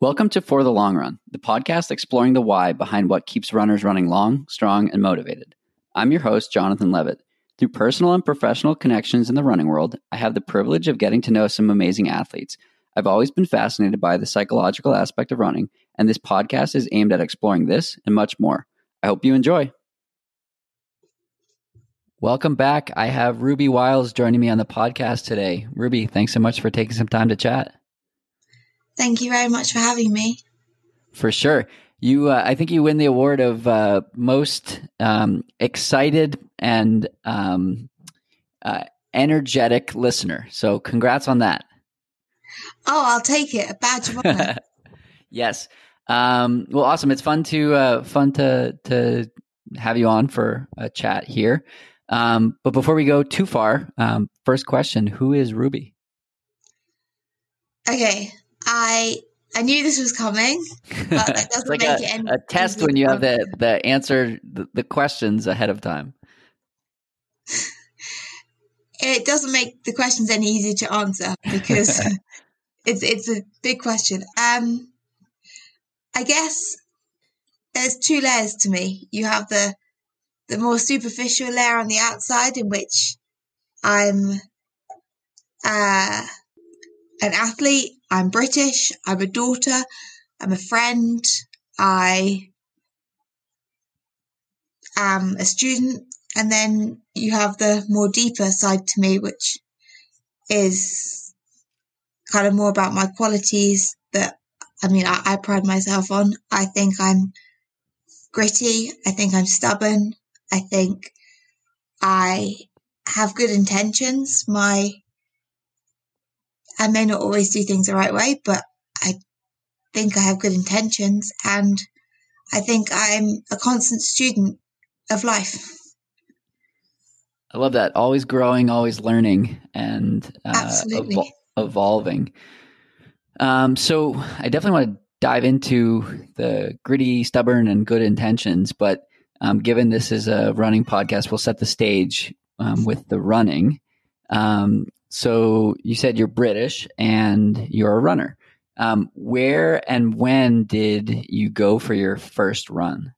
Welcome to For the Long Run, the podcast exploring the why behind what keeps runners running long, strong, and motivated. I'm your host, Jonathan Levitt. Through personal and professional connections in the running world, I have the privilege of getting to know some amazing athletes. I've always been fascinated by the psychological aspect of running, and this podcast is aimed at exploring this and much more. I hope you enjoy. Welcome back. I have Ruby Wiles joining me on the podcast today. Ruby, thanks so much for taking some time to chat. Thank you very much for having me. For sure. You, uh, I think you win the award of uh, most um, excited and um, uh, energetic listener. So, congrats on that. Oh, I'll take it. A badge of honor. yes. Um, well, awesome. It's fun to uh, fun to to have you on for a chat here. Um, but before we go too far, um, first question: Who is Ruby? Okay, I I knew this was coming, but that doesn't like make a, it any a test when you have the the answer the, the questions ahead of time. It doesn't make the questions any easier to answer because it's it's a big question. Um, I guess there's two layers to me. You have the the more superficial layer on the outside, in which I'm uh, an athlete I'm British, I'm a daughter, I'm a friend, I am a student, and then you have the more deeper side to me, which is kind of more about my qualities that I mean, I, I pride myself on. I think I'm gritty. I think I'm stubborn. I think I have good intentions. My I may not always do things the right way, but I think I have good intentions and I think I'm a constant student of life. I love that. Always growing, always learning, and uh, Evol- evolving. Um, so I definitely want to dive into the gritty, stubborn, and good intentions. But um, given this is a running podcast, we'll set the stage um, with the running. Um, so you said you're British and you're a runner. Um, where and when did you go for your first run?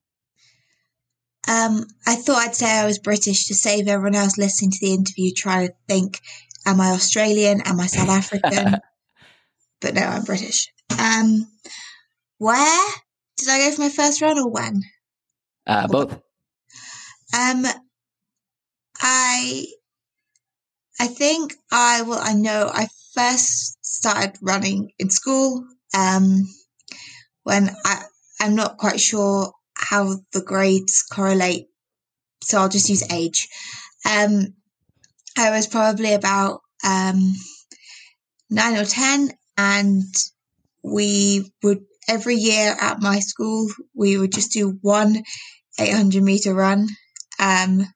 Um, I thought I'd say I was British to save everyone else listening to the interview trying to think, am I Australian? Am I South African? but no, I'm British. Um, where did I go for my first run or when? Uh, both. Um, I I think I will. I know I first started running in school um, when I I'm not quite sure how the grades correlate, so I'll just use age. Um, I was probably about um, nine or ten, and we would every year at my school we would just do one 800 meter run um,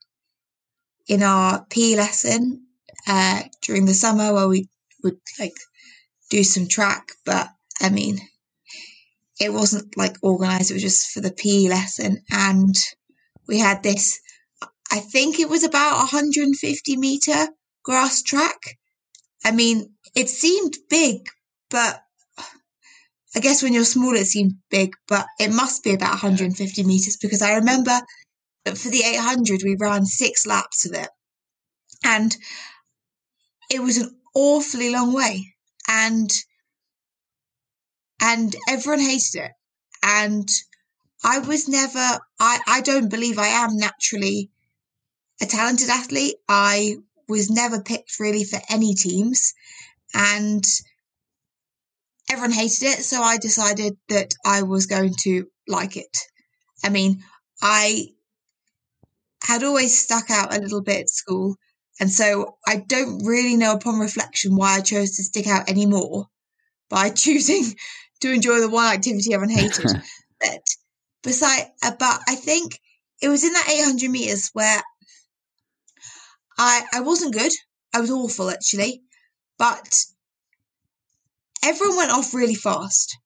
in our PE lesson uh, during the summer where we would like do some track, but I mean, it wasn't like organized. It was just for the PE lesson. And we had this, I think it was about 150 meter grass track. I mean, it seemed big, but I guess when you're small, it seemed big, but it must be about 150 meters because I remember that for the 800, we ran six laps of it. And it was an awfully long way. And and everyone hated it. And i was never i i don't believe i am naturally a talented athlete. I was never picked really for any teams. And everyone hated it so i decided that i was going to like it i mean i had always stuck out a little bit at school and so I don't really know upon reflection why I chose to stick out anymore by choosing to enjoy the one activity everyone hated. but beside, uh, but I think it was in that 800 meters where I, I wasn't good. I was awful actually, but everyone went off really fast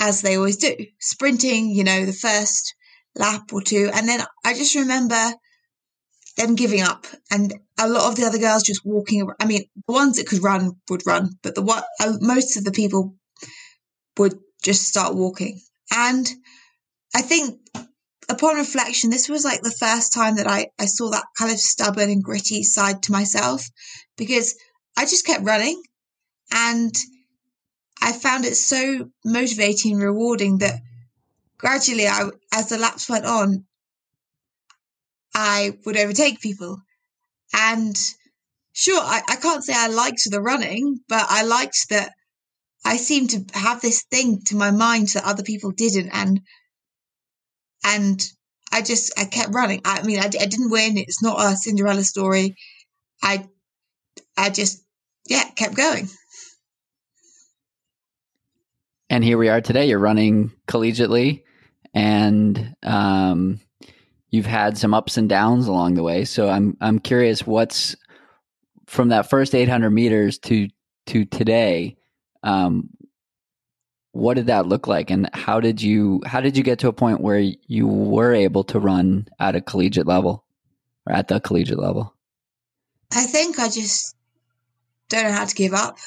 as they always do, sprinting, you know, the first lap or two. And then I just remember them giving up and a lot of the other girls just walking. I mean, the ones that could run would run, but the what uh, most of the people would just start walking. And I think upon reflection, this was like the first time that I, I saw that kind of stubborn and gritty side to myself because I just kept running and I found it so motivating and rewarding that gradually I, as the laps went on, I would overtake people. And sure, I, I can't say I liked the running, but I liked that I seemed to have this thing to my mind that other people didn't. And, and I just, I kept running. I mean, I, I didn't win. It's not a Cinderella story. I, I just, yeah, kept going. And here we are today. You're running collegiately and, um, you've had some ups and downs along the way. So I'm, I'm curious what's from that first 800 meters to, to today, um, what did that look like and how did you how did you get to a point where you were able to run at a collegiate level or at the collegiate level i think i just don't know how to give up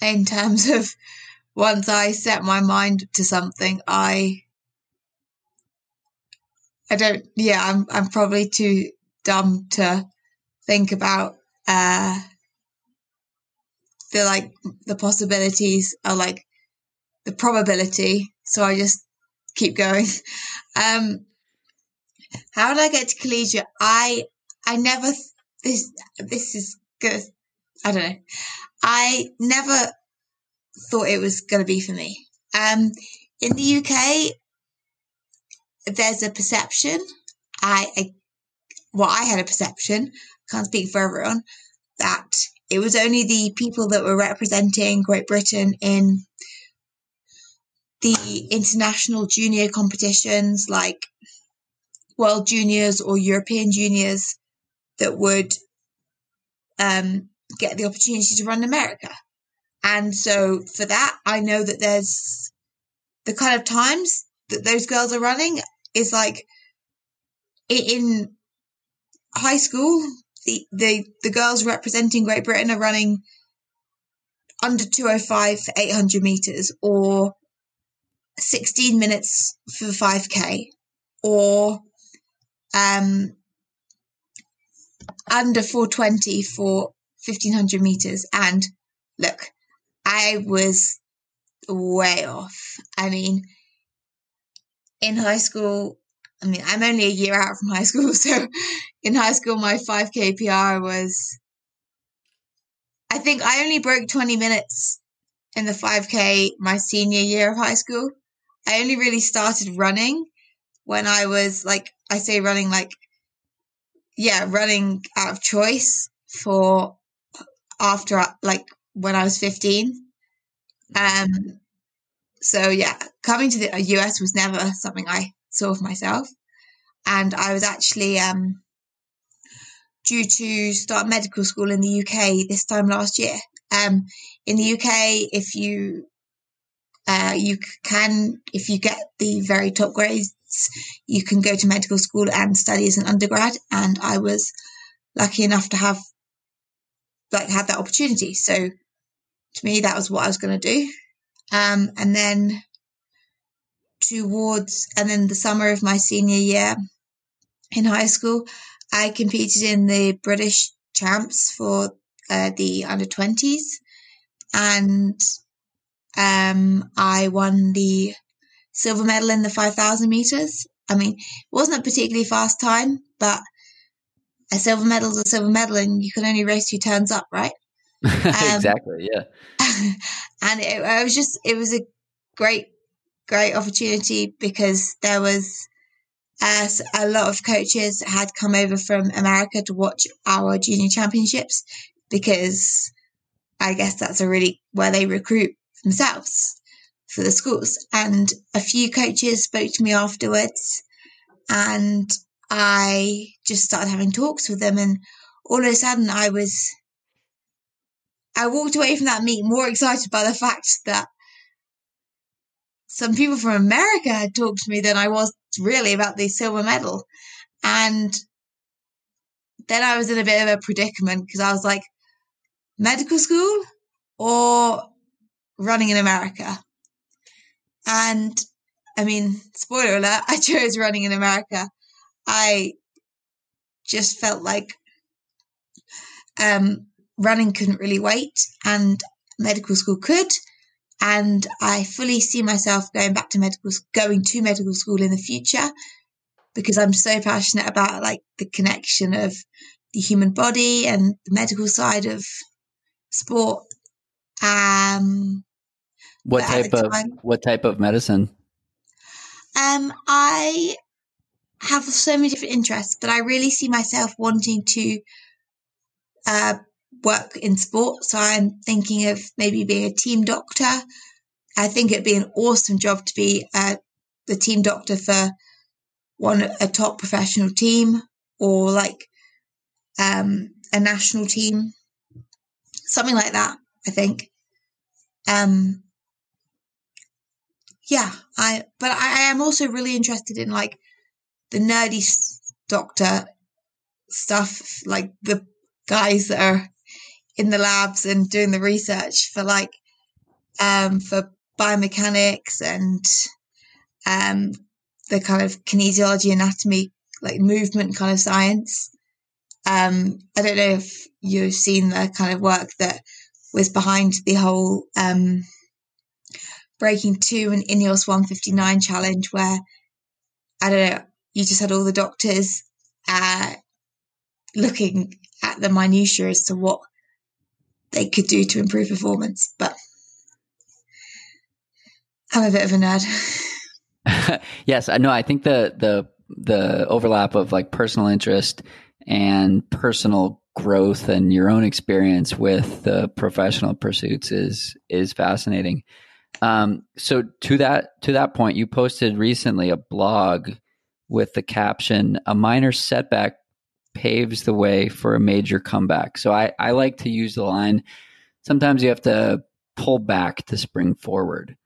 in terms of once i set my mind to something i i don't yeah i'm i'm probably too dumb to think about uh feel like the possibilities are like the probability. So I just keep going. Um, how did I get to collegiate? I, I never, this, this is good. I don't know. I never thought it was going to be for me. Um, in the UK, there's a perception. I, I, well, I had a perception, can't speak for everyone, that it was only the people that were representing Great Britain in the international junior competitions like World Juniors or European Juniors that would um, get the opportunity to run America. And so for that, I know that there's the kind of times that those girls are running is like in high school, the, the, the girls representing Great Britain are running under 205 for 800 meters or 16 minutes for 5k or um, under 420 for 1500 meters. And look, I was way off. I mean, in high school, I mean, I'm only a year out from high school. So in high school, my 5k PR was, I think I only broke 20 minutes in the 5k my senior year of high school. I only really started running when I was like, I say running like, yeah, running out of choice for after like when I was 15. Um, so yeah, coming to the US was never something I saw of myself. And I was actually, um, due to start medical school in the UK this time last year. Um, in the UK, if you uh, you can, if you get the very top grades, you can go to medical school and study as an undergrad. And I was lucky enough to have, like, have that opportunity. So to me, that was what I was going to do. Um, and then towards, and then the summer of my senior year in high school, I competed in the British champs for uh, the under 20s. And um, I won the silver medal in the 5,000 meters. I mean, it wasn't a particularly fast time, but a silver medal is a silver medal, and you can only race two turns up, right? Um, exactly. Yeah. and it, was just, it was a great, great opportunity because there was as uh, a lot of coaches had come over from America to watch our junior championships because I guess that's a really where they recruit themselves for the schools. And a few coaches spoke to me afterwards and I just started having talks with them. And all of a sudden I was, I walked away from that meet more excited by the fact that some people from America had talked to me than I was really about the silver medal. And then I was in a bit of a predicament because I was like, medical school or running in America? And I mean, spoiler alert, I chose running in America. I just felt like um, running couldn't really wait and medical school could. And I fully see myself going back to medical, going to medical school in the future because I'm so passionate about like the connection of the human body and the medical side of sport. Um, what type of time, what type of medicine? Um, I have so many different interests, but I really see myself wanting to uh, work in sport. So I'm thinking of maybe being a team doctor. I think it'd be an awesome job to be uh, the team doctor for one a top professional team or like um, a national team, something like that. I think. Um, yeah, I but I, I am also really interested in like the nerdy doctor stuff, like the guys that are in the labs and doing the research for like um for biomechanics and um the kind of kinesiology anatomy like movement kind of science. Um i don't know if you've seen the kind of work that was behind the whole um breaking two and ineos 159 challenge where i don't know you just had all the doctors uh looking at the minutiae as to what they could do to improve performance. But I'm a bit of a nerd. yes, I know. I think the the the overlap of like personal interest and personal growth and your own experience with the professional pursuits is is fascinating. Um, so to that to that point, you posted recently a blog with the caption "A minor setback paves the way for a major comeback. So I, I like to use the line sometimes you have to pull back to spring forward.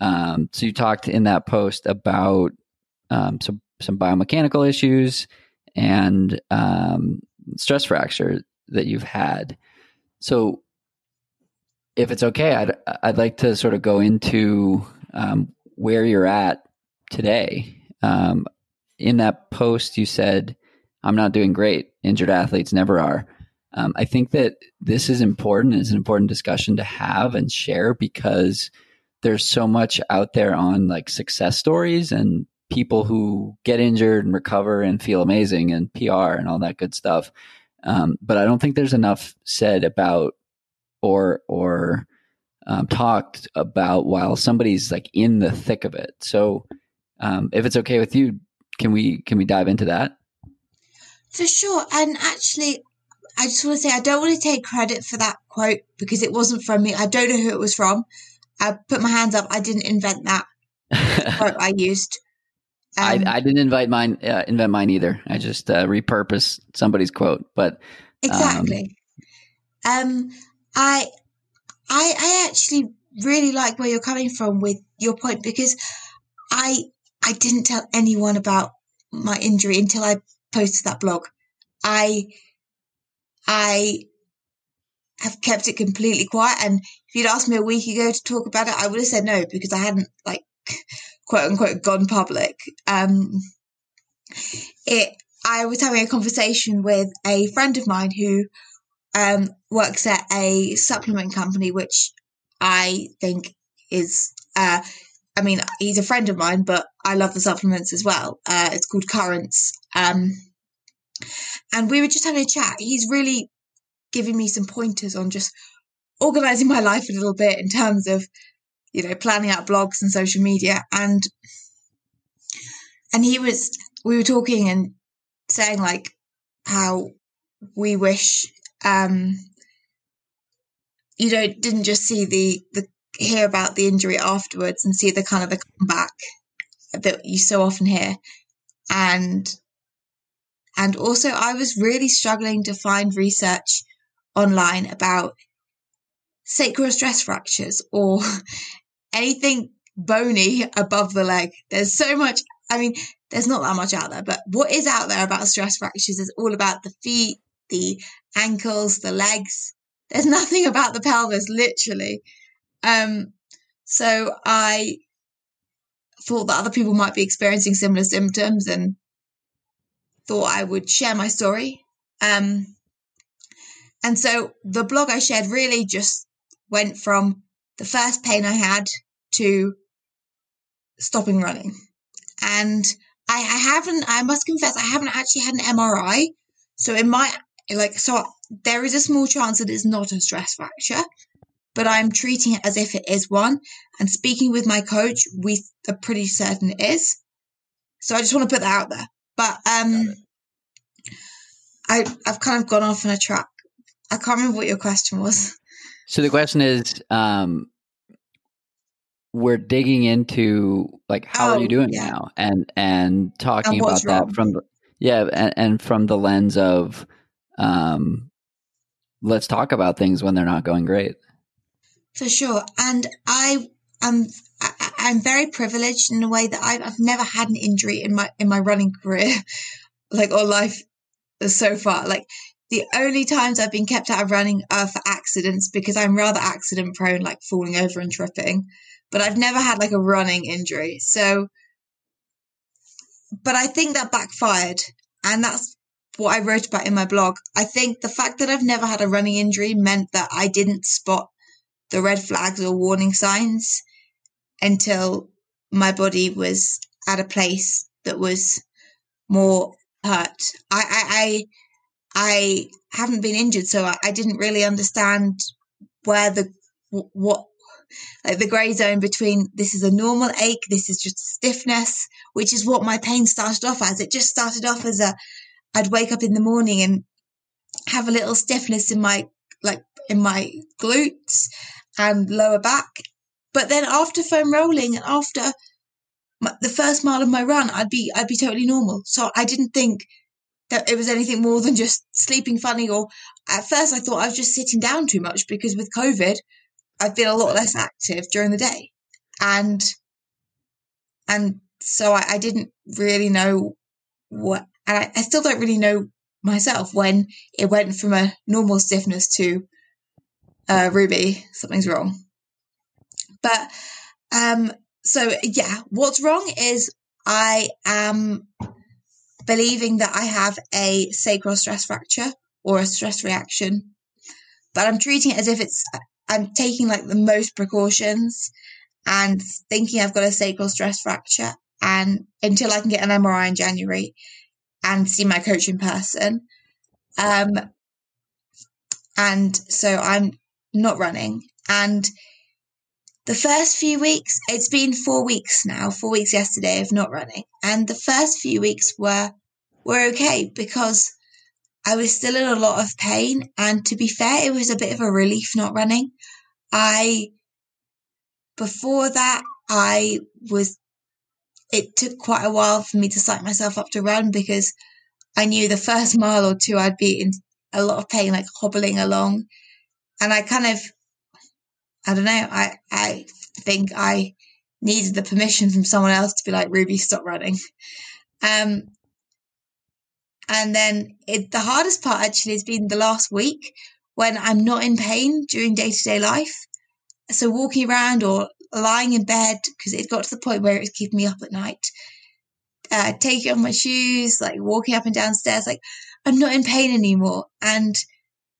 Um, so you talked in that post about um, some some biomechanical issues and um, stress fracture that you've had. So if it's okay, I'd I'd like to sort of go into um, where you're at today. Um, in that post, you said I'm not doing great. Injured athletes never are. Um, I think that this is important. It's an important discussion to have and share because there's so much out there on like success stories and people who get injured and recover and feel amazing and PR and all that good stuff. Um, but I don't think there's enough said about or or um, talked about while somebody's like in the thick of it. So um, if it's okay with you, can we can we dive into that? For sure. And actually, I just want to say I don't want to take credit for that quote because it wasn't from me. I don't know who it was from. I put my hands up. I didn't invent that quote I used. Um, I, I didn't invite mine, uh, invent mine either. I just uh, repurpose somebody's quote. But um, exactly. Um, I, I, I actually really like where you're coming from with your point because I, I didn't tell anyone about my injury until I posted that blog. I, I have kept it completely quiet. And if you'd asked me a week ago to talk about it, I would have said no because I hadn't like quote unquote gone public. Um, it, I was having a conversation with a friend of mine who um, works at a supplement company, which I think is, uh, I mean, he's a friend of mine, but I love the supplements as well. Uh, it's called Currents. Um, and we were just having a chat. He's really giving me some pointers on just organizing my life a little bit in terms of, you know, planning out blogs and social media. And and he was we were talking and saying like how we wish um you know didn't just see the the hear about the injury afterwards and see the kind of the comeback that you so often hear and and also, I was really struggling to find research online about sacral stress fractures or anything bony above the leg. There's so much I mean, there's not that much out there, but what is out there about stress fractures is all about the feet, the ankles, the legs. There's nothing about the pelvis, literally. Um, so I thought that other people might be experiencing similar symptoms and thought I would share my story. Um, and so the blog I shared really just went from the first pain I had to stopping running. And I, I haven't, I must confess, I haven't actually had an MRI. So it might, like, so there is a small chance that it's not a stress fracture, but I'm treating it as if it is one. And speaking with my coach, we are pretty certain it is. So I just want to put that out there. But um, I, I've kind of gone off on a track. I can't remember what your question was. So the question is, um, we're digging into like how oh, are you oh, doing yeah. now, and and talking and about that from the, yeah, and, and from the lens of, um, let's talk about things when they're not going great. For sure, and I am I, I'm very privileged in a way that I've, I've never had an injury in my in my running career, like or life so far. Like the only times I've been kept out of running are for accidents because I'm rather accident prone, like falling over and tripping. But I've never had like a running injury. So, but I think that backfired. And that's what I wrote about in my blog. I think the fact that I've never had a running injury meant that I didn't spot the red flags or warning signs until my body was at a place that was more hurt. I, I, I haven't been injured, so I, I didn't really understand where the what like the grey zone between this is a normal ache, this is just stiffness, which is what my pain started off as. It just started off as a I'd wake up in the morning and have a little stiffness in my like in my glutes and lower back. But then after foam rolling and after my, the first mile of my run, I'd be I'd be totally normal. So I didn't think that it was anything more than just sleeping funny or at first I thought I was just sitting down too much because with COVID I've been a lot less active during the day. And and so I, I didn't really know what and I, I still don't really know myself when it went from a normal stiffness to uh, Ruby, something's wrong. But um so yeah, what's wrong is I am believing that I have a sacral stress fracture or a stress reaction, but I'm treating it as if it's, I'm taking like the most precautions and thinking I've got a sacral stress fracture and until I can get an MRI in January and see my coach in person. Um, and so I'm not running and the first few weeks, it's been four weeks now, four weeks yesterday of not running. And the first few weeks were, were okay because I was still in a lot of pain. And to be fair, it was a bit of a relief not running. I, before that, I was, it took quite a while for me to psych myself up to run because I knew the first mile or two I'd be in a lot of pain, like hobbling along. And I kind of I don't know. I, I think I needed the permission from someone else to be like, Ruby, stop running. Um, and then it, the hardest part actually has been the last week when I'm not in pain during day to day life. So walking around or lying in bed because it got to the point where it was keeping me up at night. Uh, taking off my shoes, like walking up and down stairs, like I'm not in pain anymore. And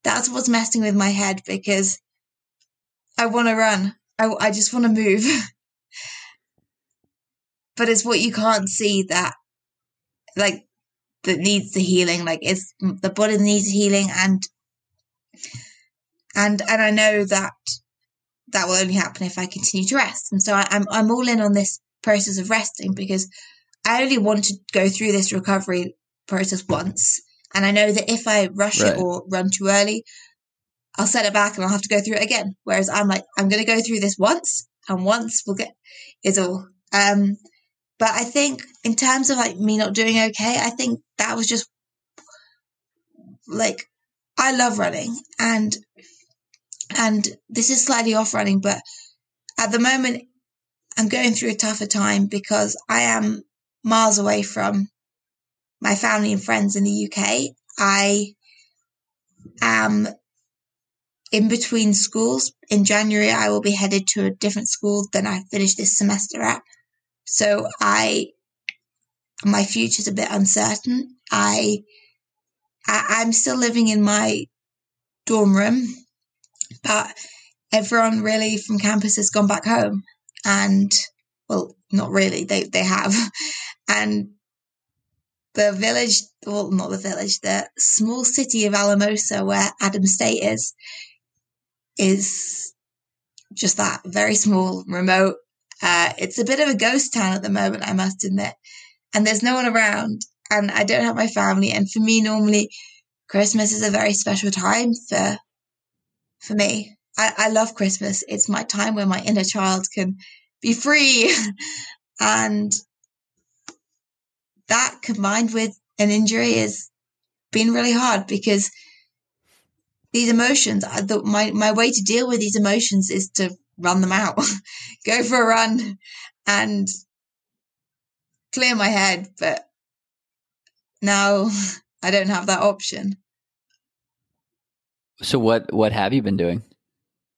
that's what's messing with my head because I want to run. I, I just want to move. but it's what you can't see that, like, that needs the healing. Like, it's the body needs healing, and and and I know that that will only happen if I continue to rest. And so I, I'm I'm all in on this process of resting because I only want to go through this recovery process once. And I know that if I rush right. it or run too early, I'll set it back and I'll have to go through it again. Whereas I'm like, I'm going to go through this once and once we'll get is all. Um, but I think in terms of like me not doing okay, I think that was just like, I love running and, and this is slightly off running, but at the moment I'm going through a tougher time because I am miles away from my family and friends in the UK. I am in between schools. In January, I will be headed to a different school than I finished this semester at. So I, my future's a bit uncertain. I, I I'm still living in my dorm room, but everyone really from campus has gone back home and well, not really, they, they have. And the village, well, not the village, the small city of Alamosa where Adams State is, is just that very small, remote. Uh, it's a bit of a ghost town at the moment, I must admit. And there's no one around, and I don't have my family. And for me, normally, Christmas is a very special time for for me. I, I love Christmas. It's my time where my inner child can be free. and that combined with an injury has been really hard because these emotions, the, my, my way to deal with these emotions is to run them out, go for a run and clear my head. But now I don't have that option. So what, what have you been doing?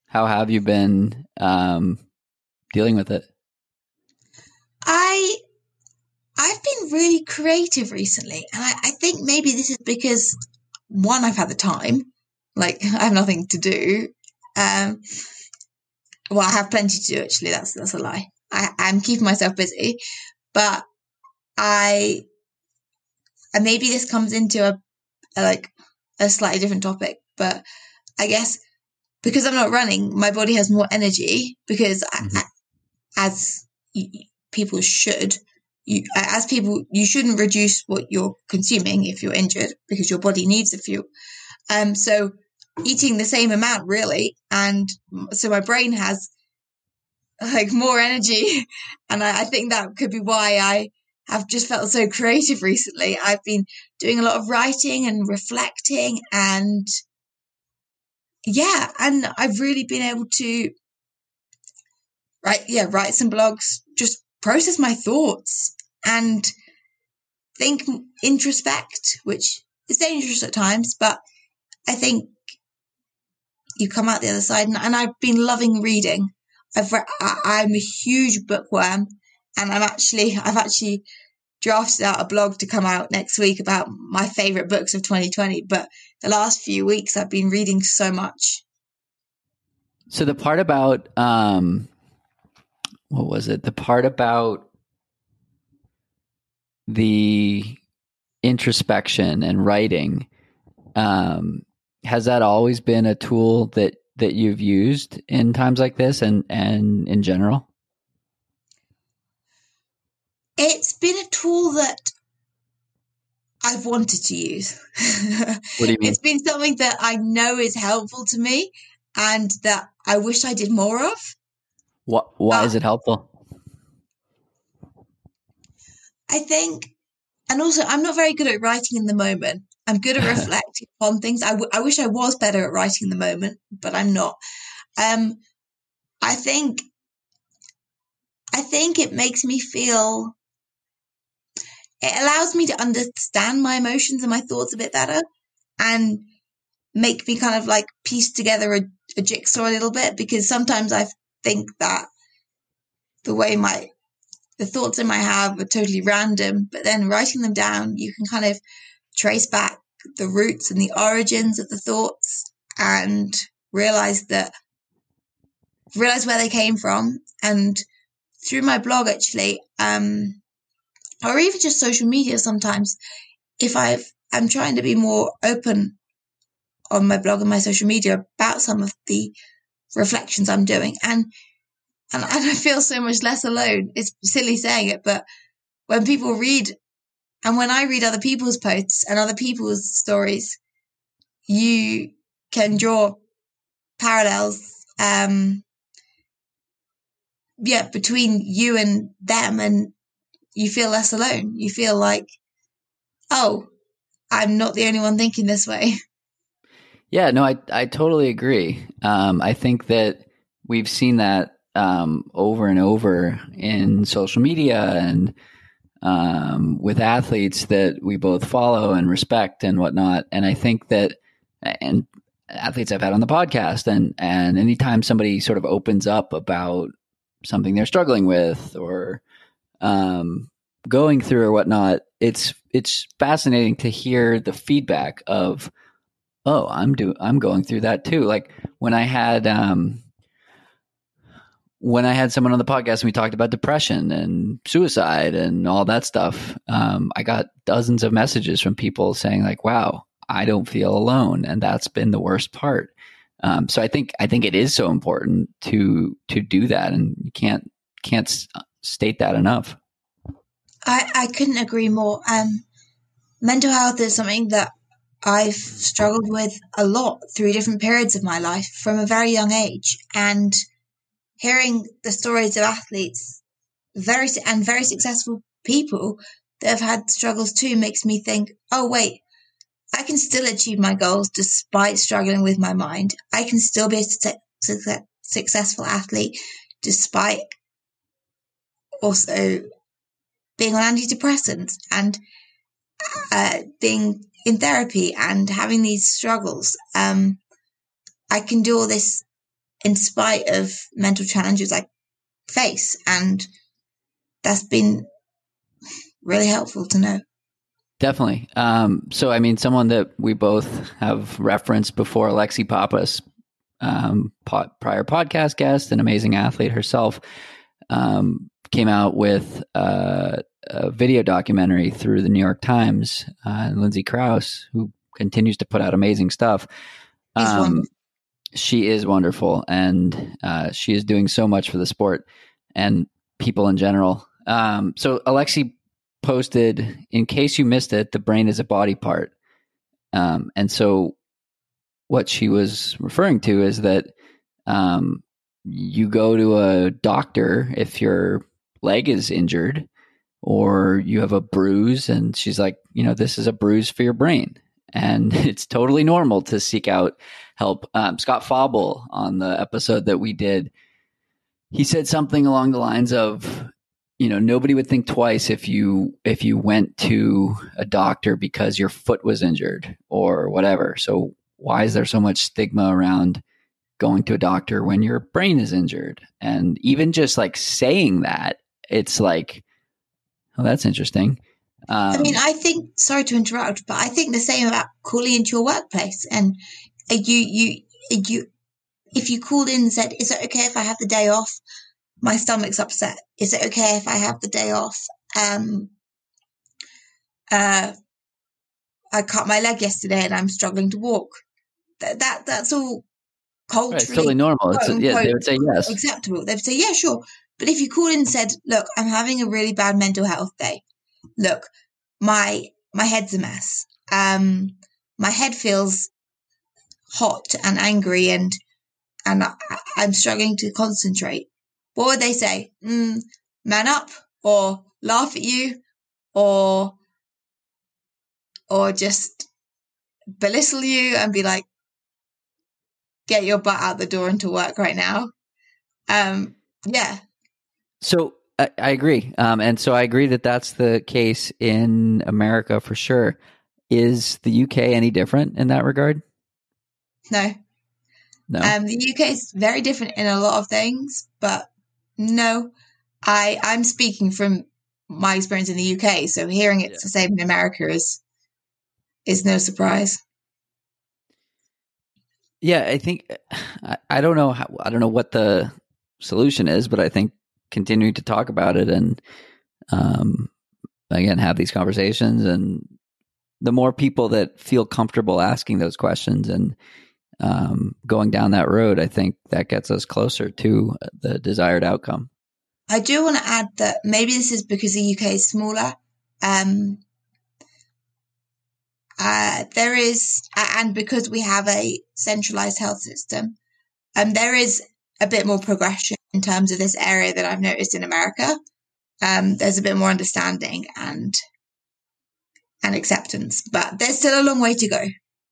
How have you been, um, dealing with it? I I've been really creative recently, and I, I, think maybe this is because one, I've had the time, like I have nothing to do. Um, well, I have plenty to do actually. That's that's a lie. I, I'm keeping myself busy, but I, and maybe this comes into a, a like a slightly different topic, but I guess because I'm not running, my body has more energy because mm-hmm. I, as people should. You, as people, you shouldn't reduce what you're consuming if you're injured because your body needs the fuel. Um, so eating the same amount really, and so my brain has like more energy, and I, I think that could be why I have just felt so creative recently. I've been doing a lot of writing and reflecting, and yeah, and I've really been able to write, yeah, write some blogs, just process my thoughts and think, introspect, which is dangerous at times, but I think you come out the other side. And, and I've been loving reading. I've re- I, I'm a huge bookworm, and I'm actually I've actually drafted out a blog to come out next week about my favorite books of 2020. But the last few weeks, I've been reading so much. So the part about um, what was it? The part about the introspection and writing. Um, has that always been a tool that that you've used in times like this and and in general? It's been a tool that I've wanted to use. what do you mean? It's been something that I know is helpful to me and that I wish I did more of. What, why is it helpful? I think, and also, I'm not very good at writing in the moment. I'm good at reflecting on things. I, w- I wish I was better at writing in the moment, but I'm not. Um, I think, I think it makes me feel, it allows me to understand my emotions and my thoughts a bit better and make me kind of like piece together a, a jigsaw a little bit because sometimes I think that the way my the thoughts I might have are totally random, but then writing them down, you can kind of trace back the roots and the origins of the thoughts and realize that realize where they came from. And through my blog actually um or even just social media sometimes if i've i'm trying to be more open on my blog and my social media about some of the reflections i'm doing and and I feel so much less alone. It's silly saying it, but when people read and when I read other people's posts and other people's stories, you can draw parallels, um, yeah, between you and them, and you feel less alone. You feel like, oh, I'm not the only one thinking this way. Yeah, no, I I totally agree. Um, I think that we've seen that um, over and over in social media and um, with athletes that we both follow and respect and whatnot. And I think that, and athletes I've had on the podcast, and and anytime somebody sort of opens up about something they're struggling with or um, going through or whatnot, it's it's fascinating to hear the feedback of, oh, I'm do I'm going through that too. Like when I had um, when I had someone on the podcast and we talked about depression and suicide and all that stuff, um, I got dozens of messages from people saying like, "Wow, I don't feel alone," and that's been the worst part. Um, so I think I think it is so important to to do that, and you can't can't state that enough. I I couldn't agree more. Um, mental health is something that I've struggled with a lot through different periods of my life from a very young age, and hearing the stories of athletes, very and very successful people that have had struggles too, makes me think, oh wait, I can still achieve my goals despite struggling with my mind. I can still be a su- successful athlete despite also being on antidepressants and uh, being in therapy and having these struggles. Um, I can do all this in spite of mental challenges I face. And that's been really helpful to know. Definitely. Um, so, I mean, someone that we both have referenced before, Alexi Pappas, um, po- prior podcast guest, an amazing athlete herself, um, came out with uh, a video documentary through the New York Times. Uh, Lindsay Crouse, who continues to put out amazing stuff. Um, she is wonderful, and uh, she is doing so much for the sport and people in general. Um, so Alexi posted, in case you missed it, the brain is a body part, um, and so what she was referring to is that um, you go to a doctor if your leg is injured or you have a bruise, and she's like, you know, this is a bruise for your brain and it's totally normal to seek out help. Um, Scott Fauble on the episode that we did, he said something along the lines of, you know, nobody would think twice if you if you went to a doctor because your foot was injured or whatever. So why is there so much stigma around going to a doctor when your brain is injured? And even just like saying that, it's like, oh, that's interesting. Um, I mean, I think. Sorry to interrupt, but I think the same about calling into your workplace and you you you. If you called in and said, "Is it okay if I have the day off? My stomach's upset. Is it okay if I have the day off? Um, uh, I cut my leg yesterday and I'm struggling to walk. That, that that's all culturally right, it's totally normal. It's a, yeah, they would say yes, acceptable. They would say yeah, sure. But if you called in and said, "Look, I'm having a really bad mental health day," look, my my head's a mess. Um, my head feels hot and angry, and and I, am struggling to concentrate. What would they say? Mm, man up, or laugh at you, or or just belittle you and be like, get your butt out the door and to work right now. Um, yeah. So I, I agree, um, and so I agree that that's the case in America for sure. Is the UK any different in that regard? No. No. Um, the UK is very different in a lot of things, but no, I I'm speaking from my experience in the UK. So hearing it's yeah. the same in America is is no surprise. Yeah, I think I, I don't know how I don't know what the solution is, but I think continuing to talk about it and um, again have these conversations and the more people that feel comfortable asking those questions and um, going down that road, I think that gets us closer to the desired outcome. I do want to add that maybe this is because the UK is smaller. Um, uh, there is, and because we have a centralized health system, um, there is a bit more progression in terms of this area that I've noticed in America. Um, there's a bit more understanding and and acceptance, but there's still a long way to go.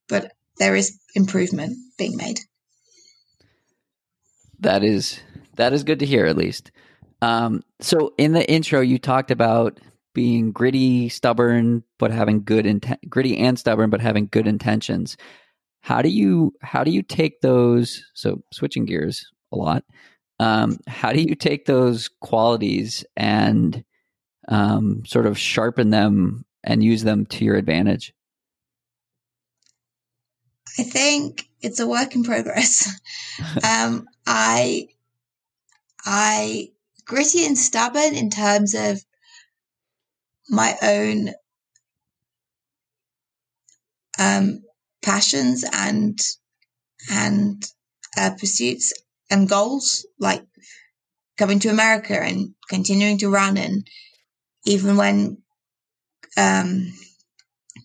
But there is improvement being made. That is that is good to hear, at least. Um, so in the intro, you talked about being gritty, stubborn, but having good intent, gritty and stubborn, but having good intentions. How do you how do you take those? So switching gears a lot. Um, how do you take those qualities and um, sort of sharpen them and use them to your advantage? I think it's a work in progress. um, I, I gritty and stubborn in terms of my own um, passions and and uh, pursuits and goals, like coming to America and continuing to run, and even when um,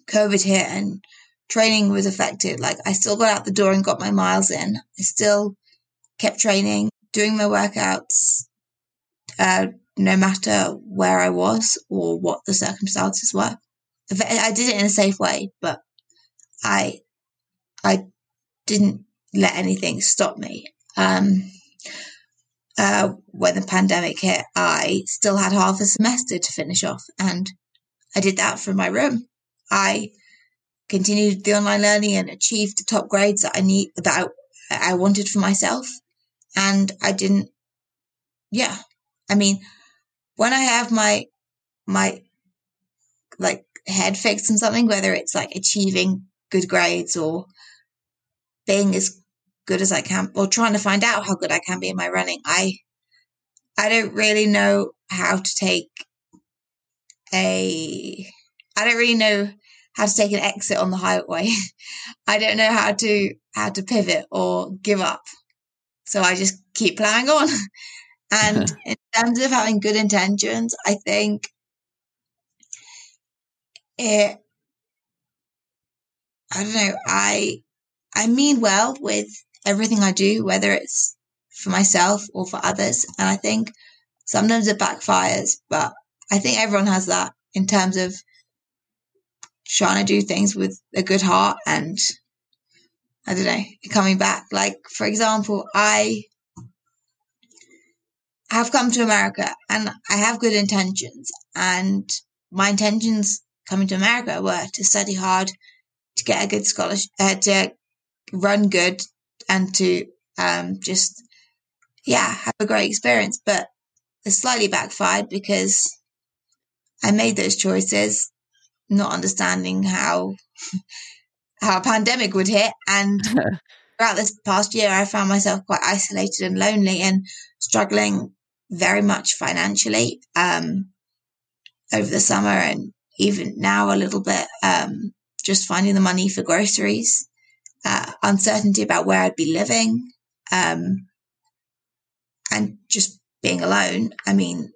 COVID hit and training was affected, like I still got out the door and got my miles in. I still kept training, doing my workouts, uh, no matter where I was or what the circumstances were. I did it in a safe way, but I, I didn't let anything stop me. Um, uh, when the pandemic hit, I still had half a semester to finish off, and I did that from my room. I continued the online learning and achieved the top grades that I need that I, I wanted for myself, and I didn't. Yeah, I mean, when I have my my like head fixed on something, whether it's like achieving good grades or being as good as I can or trying to find out how good I can be in my running, I I don't really know how to take a I don't really know how to take an exit on the highway. I don't know how to how to pivot or give up. So I just keep plowing on. And in terms of having good intentions, I think it, I don't know, I, I mean well with everything I do, whether it's for myself or for others. And I think sometimes it backfires, but I think everyone has that in terms of trying to do things with a good heart and I don't know, coming back. Like, for example, I have come to America and I have good intentions. And my intentions coming to America were to study hard, to get a good scholarship, uh, to run good, and to um, just, yeah, have a great experience. But it slightly backfired because I made those choices, not understanding how how a pandemic would hit. And throughout this past year, I found myself quite isolated and lonely and struggling very much financially um, over the summer and even now a little bit um, just finding the money for groceries, uh, uncertainty about where I'd be living, um, and just being alone. I mean,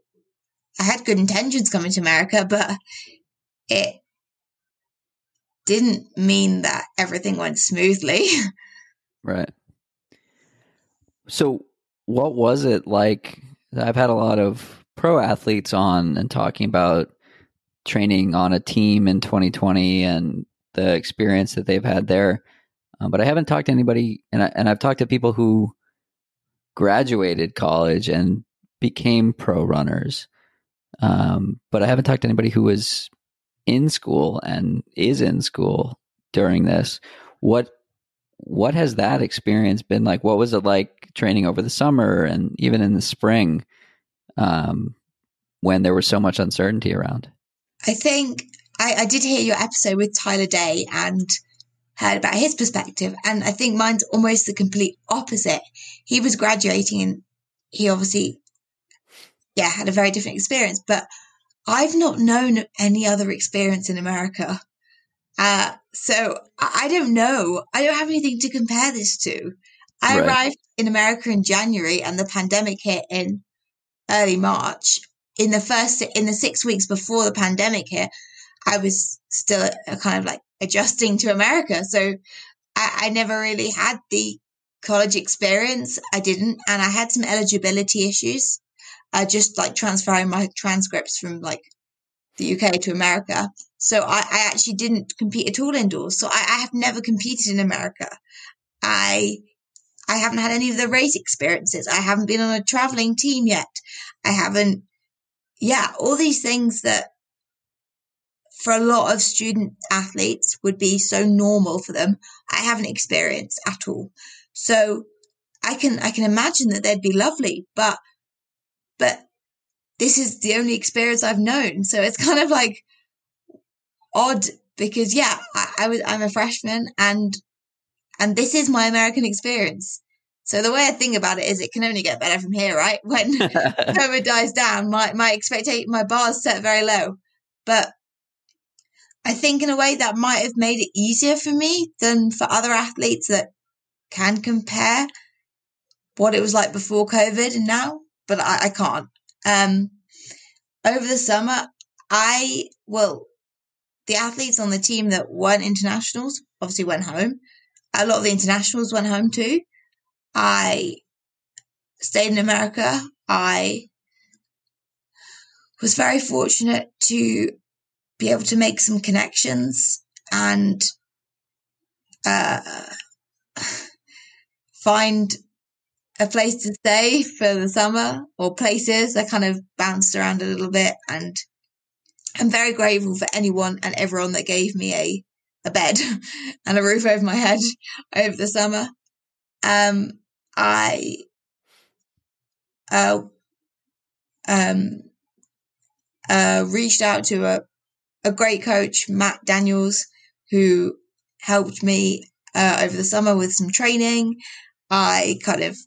I had good intentions coming to America, but it didn't mean that everything went smoothly. right. So, what was it like I've had a lot of pro athletes on and talking about training on a team in 2020 and the experience that they've had there. Um, but I haven't talked to anybody, and, I, and I've talked to people who graduated college and became pro runners. Um, but I haven't talked to anybody who was in school and is in school during this. What what has that experience been like? What was it like training over the summer and even in the spring um, when there was so much uncertainty around? I think I, I did hear your episode with Tyler Day and heard about his perspective. And I think mine's almost the complete opposite. He was graduating and he obviously, yeah, had a very different experience. But I've not known any other experience in America. Uh, so I don't know. I don't have anything to compare this to. I right. arrived in America in January and the pandemic hit in early March. In the first, in the six weeks before the pandemic hit, I was still a, a kind of like adjusting to America. So I, I never really had the college experience. I didn't. And I had some eligibility issues. Uh, just like transferring my transcripts from like the UK to America. So I, I actually didn't compete at all indoors. So I, I, have never competed in America. I I haven't had any of the race experiences. I haven't been on a traveling team yet. I haven't, yeah, all these things that for a lot of student athletes would be so normal for them. I haven't experienced at all. So I can, I can imagine that they'd be lovely, but, but this is the only experience I've known. So it's kind of like odd because yeah, I, I was, I'm a freshman and, and this is my American experience. So the way I think about it is it can only get better from here, right? When COVID dies down, my, my expectation, my bar's set very low, but I think in a way that might have made it easier for me than for other athletes that can compare what it was like before COVID and now, but I, I can't. Um, over the summer, I, well, the athletes on the team that weren't internationals obviously went home. A lot of the internationals went home too. I stayed in America. I was very fortunate to be able to make some connections and uh, find a place to stay for the summer or places. I kind of bounced around a little bit and I'm very grateful for anyone and everyone that gave me a, a bed and a roof over my head over the summer. Um, I, uh, um, uh, reached out to a, a great coach, Matt Daniels, who helped me uh, over the summer with some training. I kind of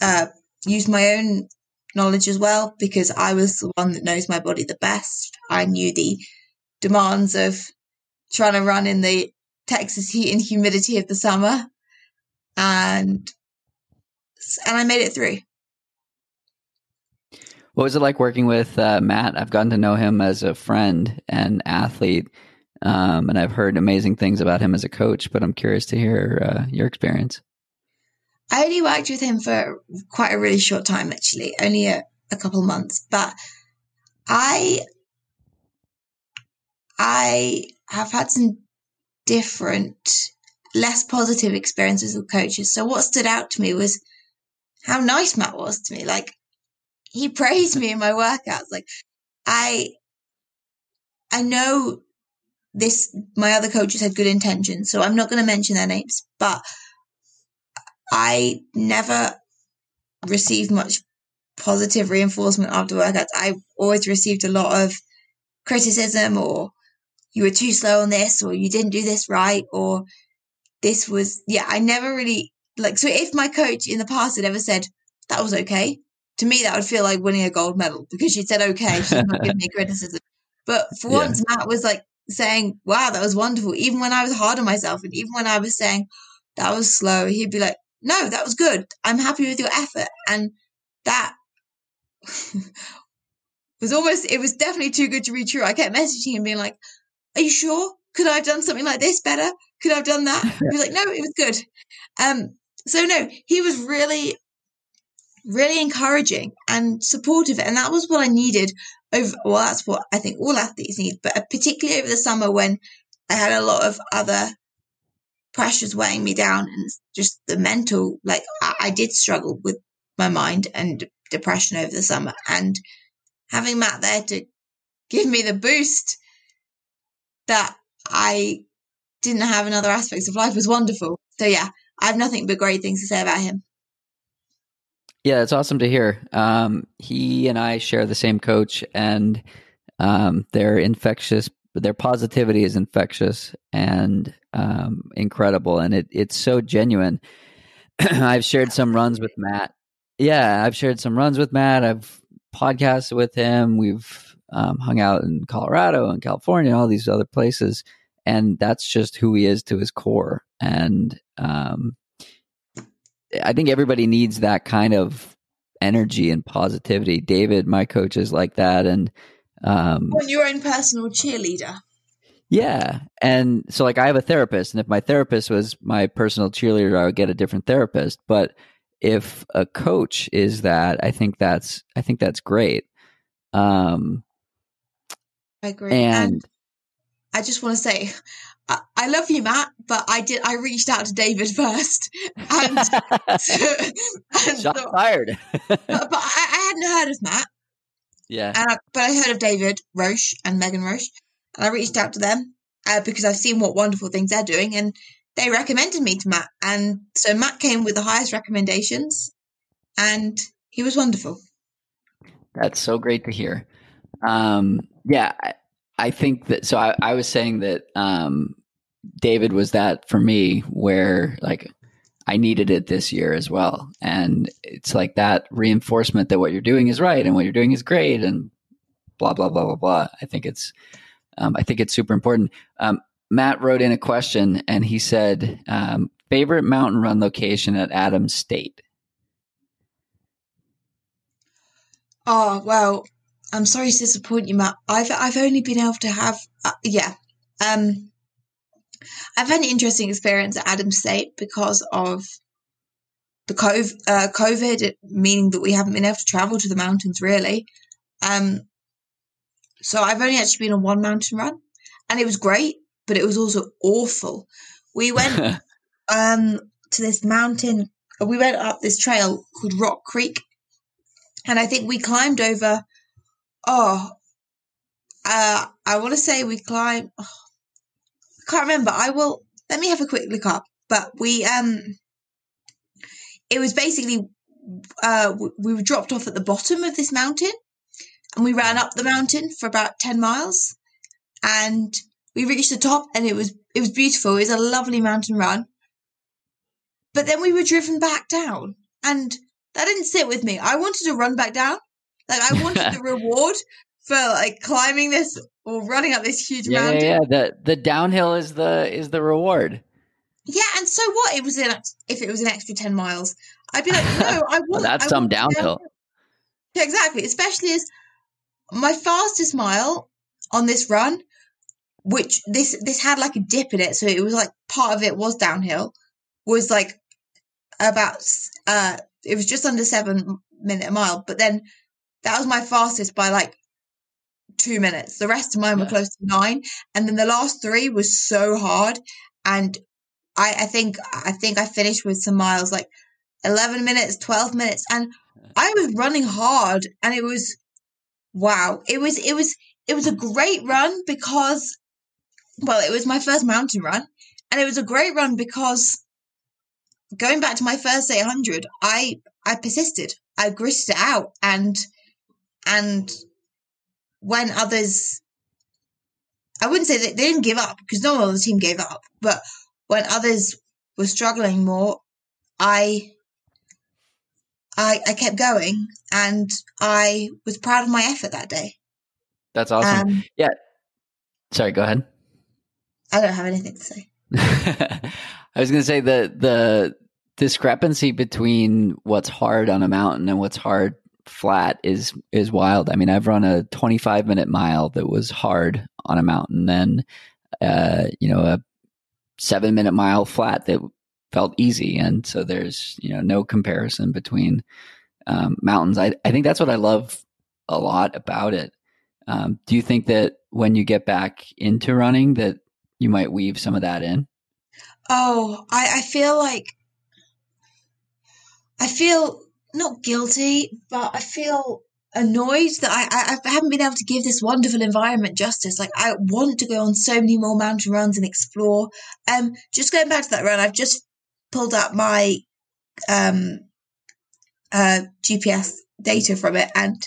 uh, used my own knowledge as well because I was the one that knows my body the best. I knew the demands of trying to run in the Texas heat and humidity of the summer, and and I made it through. What was it like working with uh, Matt? I've gotten to know him as a friend and athlete, um, and I've heard amazing things about him as a coach. But I'm curious to hear uh, your experience. I only worked with him for quite a really short time, actually, only a, a couple months. But I, I have had some different, less positive experiences with coaches. So what stood out to me was how nice Matt was to me. Like he praised me in my workouts. Like I, I know this, my other coaches had good intentions, so I'm not going to mention their names, but I never received much positive reinforcement after workouts. I always received a lot of criticism or you were too slow on this or you didn't do this right or this was, yeah, I never really like, so if my coach in the past had ever said that was okay, to me, that would feel like winning a gold medal because she said, okay, she's not giving me criticism. But for yeah. once, Matt was like saying, wow, that was wonderful. Even when I was hard on myself and even when I was saying that was slow, he'd be like, no, that was good. I'm happy with your effort. And that was almost, it was definitely too good to be true. I kept messaging him being like, are you sure? Could I have done something like this better? Could I have done that? He was like, no, it was good. Um, so no, he was really really encouraging and supportive. And that was what I needed over, well, that's what I think all athletes need, but uh, particularly over the summer when I had a lot of other pressures weighing me down and just the mental, like I, I did struggle with my mind and depression over the summer and having Matt there to give me the boost that I didn't have in other aspects of life was wonderful. So yeah, I have nothing but great things to say about him. Yeah, it's awesome to hear. Um, he and I share the same coach, and um, their infectious, their positivity is infectious and um, incredible, and it, it's so genuine. I've shared some runs with Matt. Yeah, I've shared some runs with Matt. I've podcasted with him. We've um, hung out in Colorado and California, and all these other places, and that's just who he is to his core. And um, I think everybody needs that kind of energy and positivity. David, my coach, is like that, and um, well, your own personal cheerleader. Yeah, and so like I have a therapist, and if my therapist was my personal cheerleader, I would get a different therapist. But if a coach is that, I think that's I think that's great. Um, I agree, and, and I just want to say I, love you, Matt, but I did. I reached out to David first, and, and shot thought, fired. but, but I, I, hadn't heard of Matt. Yeah, uh, but I heard of David Roche and Megan Roche, and I reached out to them uh, because I've seen what wonderful things they're doing, and they recommended me to Matt. And so Matt came with the highest recommendations, and he was wonderful. That's so great to hear. Um, yeah, I, I, think that. So I, I was saying that um, David was that for me, where like I needed it this year as well, and it's like that reinforcement that what you're doing is right and what you're doing is great, and blah blah blah blah blah. I think it's, um, I think it's super important. Um, Matt wrote in a question and he said, um, favorite mountain run location at Adams State. Oh well, I'm sorry to disappoint you, Matt. I've I've only been able to have uh, yeah. Um, I've had an interesting experience at Adams State because of the COVID, uh, COVID, meaning that we haven't been able to travel to the mountains really. Um, so I've only actually been on one mountain run, and it was great, but it was also awful. We went um, to this mountain. We went up this trail called Rock Creek, and I think we climbed over. Oh, uh, I want to say we climbed. Oh, I can't remember. I will. Let me have a quick look up. But we um, it was basically uh, we were dropped off at the bottom of this mountain, and we ran up the mountain for about ten miles, and we reached the top, and it was it was beautiful. It was a lovely mountain run. But then we were driven back down, and that didn't sit with me. I wanted to run back down. Like I wanted the reward for like climbing this or running up this huge yeah, mountain. Yeah, yeah, the the downhill is the is the reward. Yeah, and so what? It was an if it was an extra ten miles, I'd be like, no, I want. well, that's I some downhill. downhill. Yeah, exactly. Especially as my fastest mile on this run, which this this had like a dip in it, so it was like part of it was downhill, was like about uh it was just under seven minute a mile, but then that was my fastest by like two minutes. The rest of mine were close to nine, and then the last three was so hard. And I, I think I think I finished with some miles like eleven minutes, twelve minutes, and I was running hard, and it was wow. It was it was it was a great run because well, it was my first mountain run, and it was a great run because going back to my first 800, I I persisted. I gritted it out, and and when others, I wouldn't say that they didn't give up because no one on the team gave up, but when others were struggling more, I I I kept going, and I was proud of my effort that day. That's awesome. Um, Sorry, go ahead. I don't have anything to say. I was going to say the the discrepancy between what's hard on a mountain and what's hard flat is is wild. I mean, I've run a 25 minute mile that was hard on a mountain, then uh, you know a seven minute mile flat that felt easy, and so there's you know no comparison between um, mountains. I I think that's what I love a lot about it. Um, do you think that when you get back into running that you might weave some of that in? Oh, I, I feel like I feel not guilty, but I feel annoyed that I, I I haven't been able to give this wonderful environment justice. Like I want to go on so many more mountain runs and explore. Um, just going back to that run, I've just pulled up my um uh GPS data from it, and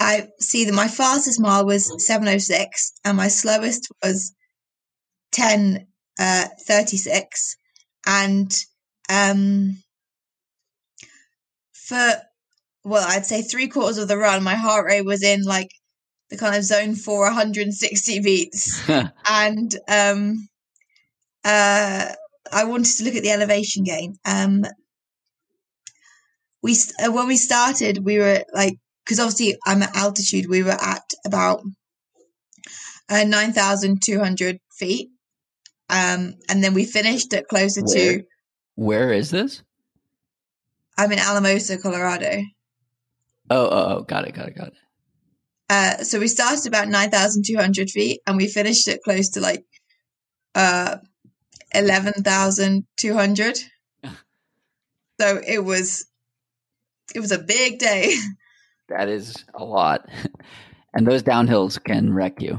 I see that my fastest mile was seven oh six, and my slowest was ten uh, 36 and um for well i'd say three quarters of the run my heart rate was in like the kind of zone for 160 beats and um uh i wanted to look at the elevation gain um we uh, when we started we were like because obviously i'm at altitude we were at about uh, 9200 feet um, and then we finished at closer Where? to. Where is this? I'm in Alamosa, Colorado. Oh, oh, oh, got it, got it, got it. Uh, so we started about nine thousand two hundred feet, and we finished at close to like uh, eleven thousand two hundred. so it was, it was a big day. That is a lot, and those downhills can wreck you.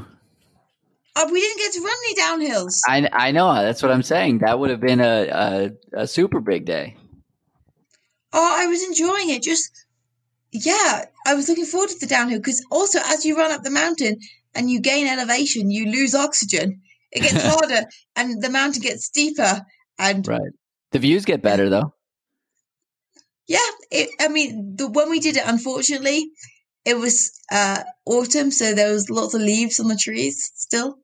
Oh, we didn't get to run any downhills. I I know that's what I'm saying. That would have been a a, a super big day. Oh, I was enjoying it. Just yeah, I was looking forward to the downhill because also as you run up the mountain and you gain elevation, you lose oxygen. It gets harder and the mountain gets steeper. And right, the views get better though. Yeah, it, I mean, the when we did it, unfortunately, it was uh, autumn, so there was lots of leaves on the trees still,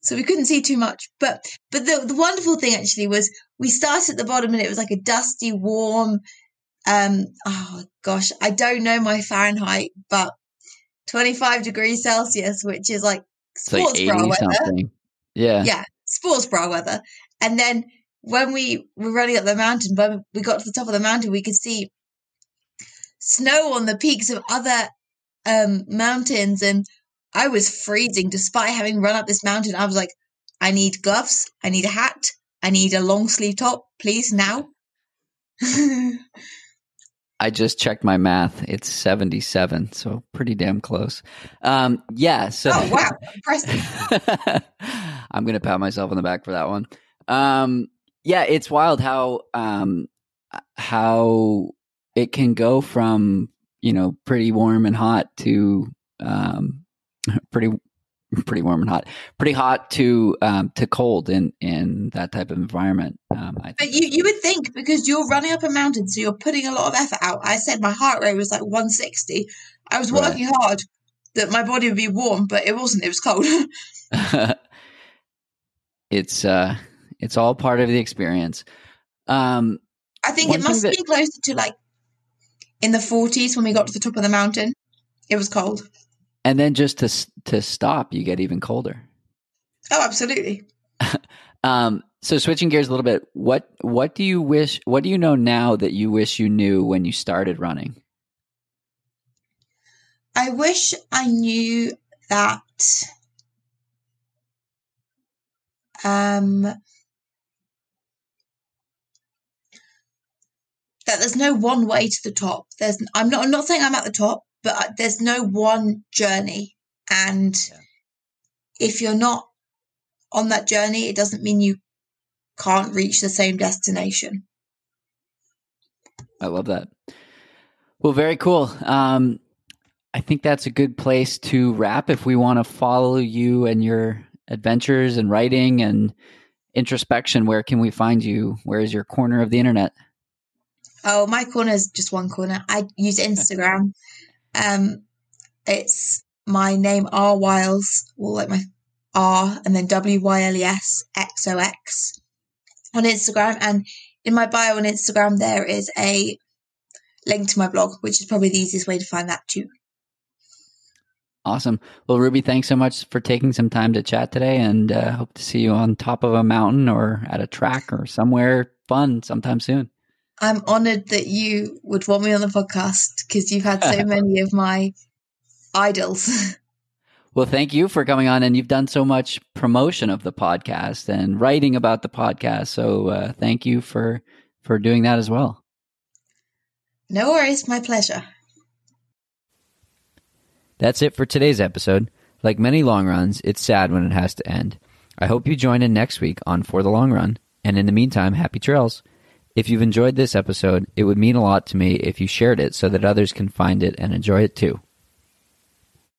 so we couldn't see too much. But but the the wonderful thing actually was we started at the bottom and it was like a dusty, warm. Um, oh gosh, I don't know my Fahrenheit, but 25 degrees Celsius, which is like sports like bra weather. Something. Yeah. Yeah, sports bra weather. And then when we were running up the mountain, when we got to the top of the mountain, we could see snow on the peaks of other um, mountains. And I was freezing despite having run up this mountain. I was like, I need gloves. I need a hat. I need a long sleeve top, please, now. I just checked my math. It's 77, so pretty damn close. Um, yeah. So, oh, wow. Impressive. I'm going to pat myself on the back for that one. Um, yeah, it's wild how, um, how it can go from, you know, pretty warm and hot to, um, pretty pretty warm and hot, pretty hot to um, to cold in in that type of environment. Um, but you you would think because you're running up a mountain, so you're putting a lot of effort out. I said my heart rate was like 160. I was working right. hard that my body would be warm, but it wasn't. It was cold. it's uh, it's all part of the experience. Um, I think it must that- be closer to like in the 40s when we got to the top of the mountain. It was cold and then just to to stop, you get even colder. Oh, absolutely. um, so switching gears a little bit, what what do you wish? What do you know now that you wish you knew when you started running? I wish I knew that. Um, that there's no one way to the top. There's I'm not I'm not saying I'm at the top, but there's no one journey. And yeah. if you're not on that journey, it doesn't mean you can't reach the same destination. I love that. Well, very cool. Um, I think that's a good place to wrap. If we want to follow you and your adventures and writing and introspection, where can we find you? Where is your corner of the internet? Oh, my corner is just one corner. I use Instagram. Um, it's my name R Wyles, well, like my R and then W Y L E S X O X on Instagram. And in my bio on Instagram, there is a link to my blog, which is probably the easiest way to find that too. Awesome. Well, Ruby, thanks so much for taking some time to chat today and uh, hope to see you on top of a mountain or at a track or somewhere fun sometime soon. I'm honored that you would want me on the podcast because you've had so many of my idols. Well, thank you for coming on, and you've done so much promotion of the podcast and writing about the podcast. So, uh, thank you for for doing that as well. No worries, my pleasure. That's it for today's episode. Like many long runs, it's sad when it has to end. I hope you join in next week on For the Long Run, and in the meantime, happy trails. If you've enjoyed this episode, it would mean a lot to me if you shared it so that others can find it and enjoy it too.